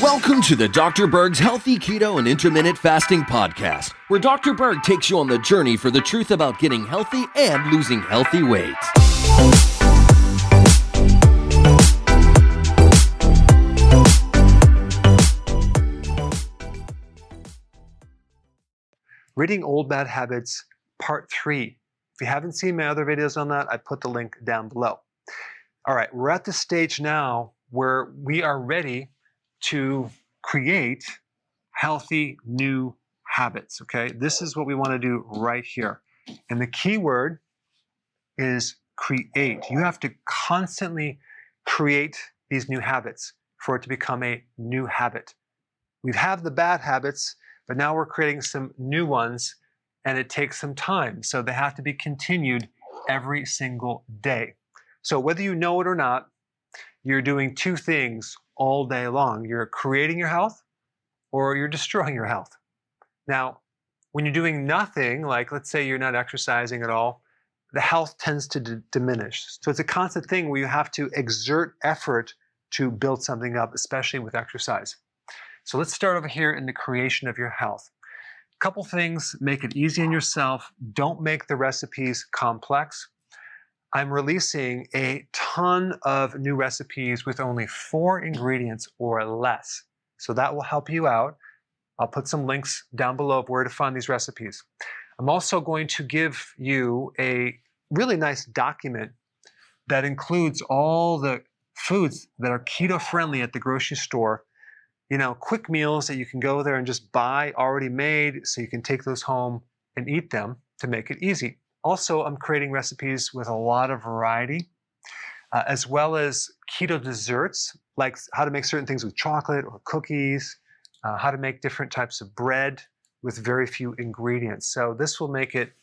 Welcome to the Dr. Berg's Healthy Keto and Intermittent Fasting Podcast, where Dr. Berg takes you on the journey for the truth about getting healthy and losing healthy weight. Ridding Old Bad Habits, Part 3. If you haven't seen my other videos on that, I put the link down below. All right, we're at the stage now where we are ready to create healthy new habits, okay? This is what we want to do right here. And the key word is create. You have to constantly create these new habits for it to become a new habit. We have the bad habits, but now we're creating some new ones and it takes some time. So they have to be continued every single day. So whether you know it or not, you're doing two things all day long. You're creating your health or you're destroying your health. Now, when you're doing nothing, like let's say you're not exercising at all, the health tends to d- diminish. So it's a constant thing where you have to exert effort to build something up, especially with exercise. So let's start over here in the creation of your health. Couple things make it easy on yourself. Don't make the recipes complex. I'm releasing a ton of new recipes with only four ingredients or less. So that will help you out. I'll put some links down below of where to find these recipes. I'm also going to give you a really nice document that includes all the foods that are keto friendly at the grocery store you know, quick meals that you can go there and just buy already made so you can take those home and eat them to make it easy. Also, I'm creating recipes with a lot of variety, uh, as well as keto desserts, like how to make certain things with chocolate or cookies, uh, how to make different types of bread with very few ingredients. So this will make it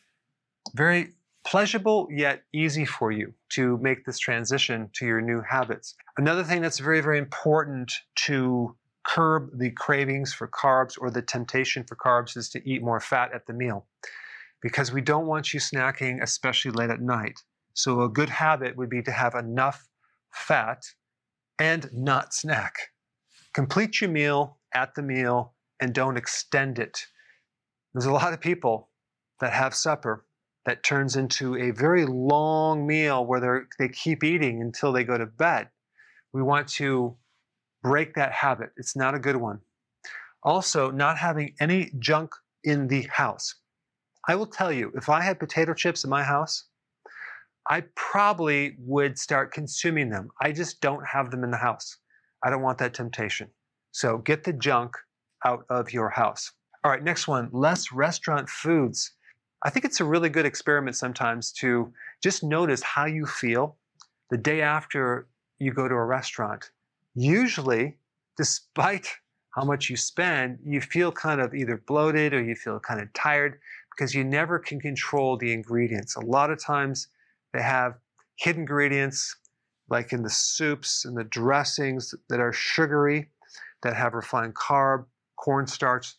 very pleasurable yet easy for you to make this transition to your new habits. Another thing that's very, very important to curb the cravings for carbs or the temptation for carbs is to eat more fat at the meal because we don't want you snacking, especially late at night. So, a good habit would be to have enough fat and not snack. Complete your meal at the meal and don't extend it. There's a lot of people that have supper that turns into a very long meal where they keep eating until they go to bed. We want to break that habit. It's not a good one. Also, not having any junk in the house. I will tell you, if I had potato chips in my house, I probably would start consuming them. I just don't have them in the house. I don't want that temptation. So get the junk out of your house. All right, next one less restaurant foods. I think it's a really good experiment sometimes to just notice how you feel the day after you go to a restaurant usually, despite how much you spend, you feel kind of either bloated or you feel kind of tired because you never can control the ingredients. A lot of times they have hidden ingredients like in the soups and the dressings that are sugary, that have refined carb, cornstarch.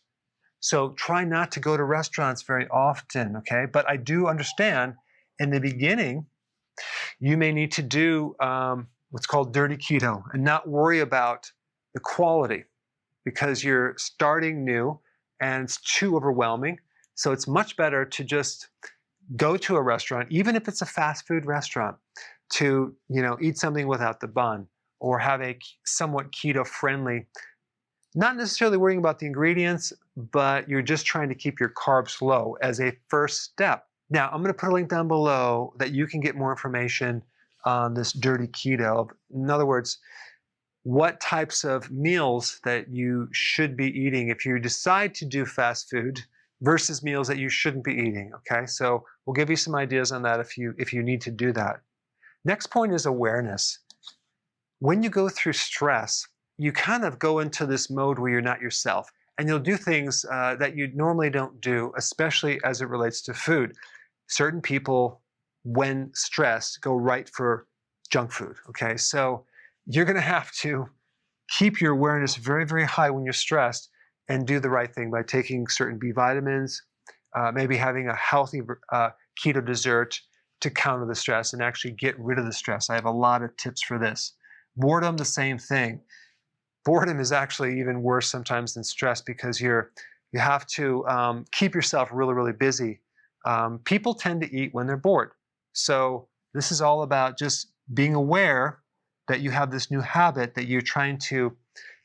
So try not to go to restaurants very often, okay? But I do understand in the beginning, you may need to do um, what's called dirty keto and not worry about the quality because you're starting new and it's too overwhelming. So it's much better to just go to a restaurant, even if it's a fast food restaurant, to you know eat something without the bun or have a somewhat keto friendly. Not necessarily worrying about the ingredients, but you're just trying to keep your carbs low as a first step. Now, I'm going to put a link down below that you can get more information on this dirty keto. In other words, what types of meals that you should be eating if you decide to do fast food versus meals that you shouldn't be eating. Okay, so we'll give you some ideas on that if you if you need to do that. Next point is awareness. When you go through stress, you kind of go into this mode where you're not yourself, and you'll do things uh, that you normally don't do, especially as it relates to food. Certain people when stressed, go right for junk food. Okay, so you're going to have to keep your awareness very, very high when you're stressed and do the right thing by taking certain B vitamins, uh, maybe having a healthy uh, keto dessert to counter the stress and actually get rid of the stress. I have a lot of tips for this. Boredom, the same thing. Boredom is actually even worse sometimes than stress because you're you have to um, keep yourself really, really busy. Um, people tend to eat when they're bored. So this is all about just being aware that you have this new habit that you're trying to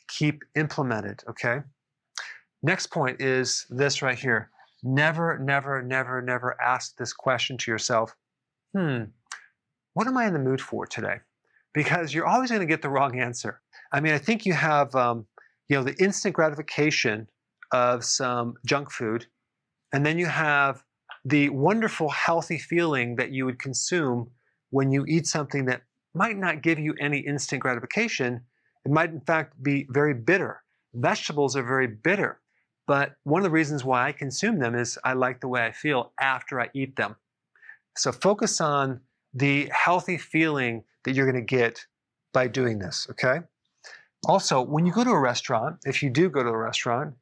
keep implemented, okay? Next point is this right here. Never, never, never, never ask this question to yourself hmm, what am I in the mood for today? Because you're always going to get the wrong answer. I mean, I think you have, um, you know, the instant gratification of some junk food, and then you have the wonderful, healthy feeling that you would consume when you eat something that might not give you any instant gratification. It might, in fact, be very bitter. Vegetables are very bitter. But one of the reasons why I consume them is I like the way I feel after I eat them. So focus on the healthy feeling that you're going to get by doing this, okay? Also, when you go to a restaurant, if you do go to a restaurant,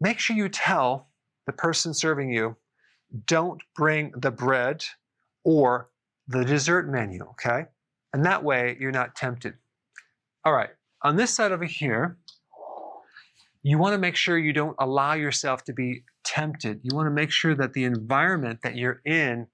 make sure you tell the person serving you, don't bring the bread or the dessert menu, okay? And that way you're not tempted. All right, on this side over here, you want to make sure you don't allow yourself to be tempted. You want to make sure that the environment that you're in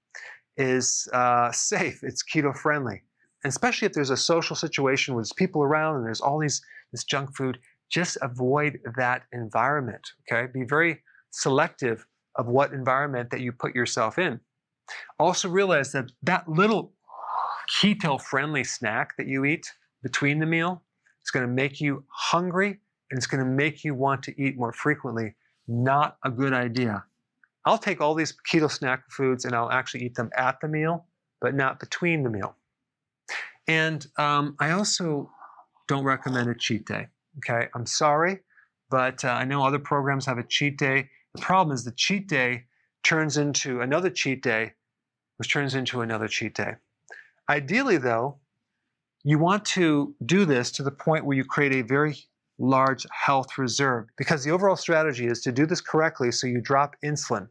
is uh, safe, it's keto friendly. And especially if there's a social situation with people around and there's all these this junk food, just avoid that environment. Okay, be very selective of what environment that you put yourself in. Also realize that that little keto friendly snack that you eat between the meal is going to make you hungry and it's going to make you want to eat more frequently. Not a good idea. I'll take all these keto snack foods and I'll actually eat them at the meal, but not between the meal. And um, I also don't recommend a cheat day. Okay, I'm sorry, but uh, I know other programs have a cheat day. The problem is the cheat day turns into another cheat day, which turns into another cheat day. Ideally, though, you want to do this to the point where you create a very large health reserve because the overall strategy is to do this correctly so you drop insulin,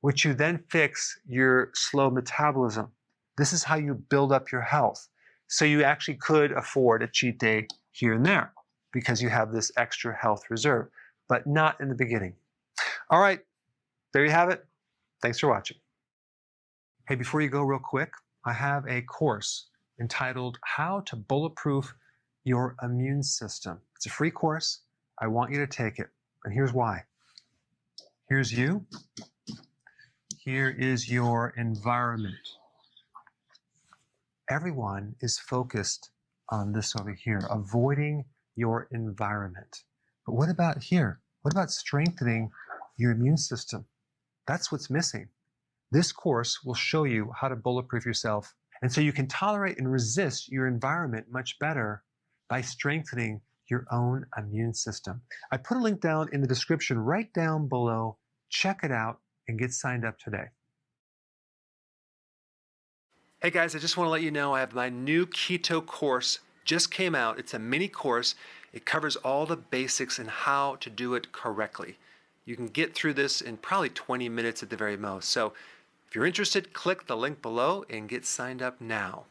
which you then fix your slow metabolism. This is how you build up your health. So you actually could afford a cheat day here and there because you have this extra health reserve, but not in the beginning. All right, there you have it. Thanks for watching. Hey, before you go, real quick, I have a course entitled How to Bulletproof Your Immune System. It's a free course. I want you to take it. And here's why. Here's you. Here is your environment. Everyone is focused on this over here, avoiding your environment. But what about here? What about strengthening your immune system? That's what's missing. This course will show you how to bulletproof yourself. And so you can tolerate and resist your environment much better by strengthening your own immune system. I put a link down in the description right down below. Check it out and get signed up today. Hey guys, I just want to let you know I have my new keto course just came out. It's a mini course. It covers all the basics and how to do it correctly. You can get through this in probably 20 minutes at the very most. So if you're interested, click the link below and get signed up now.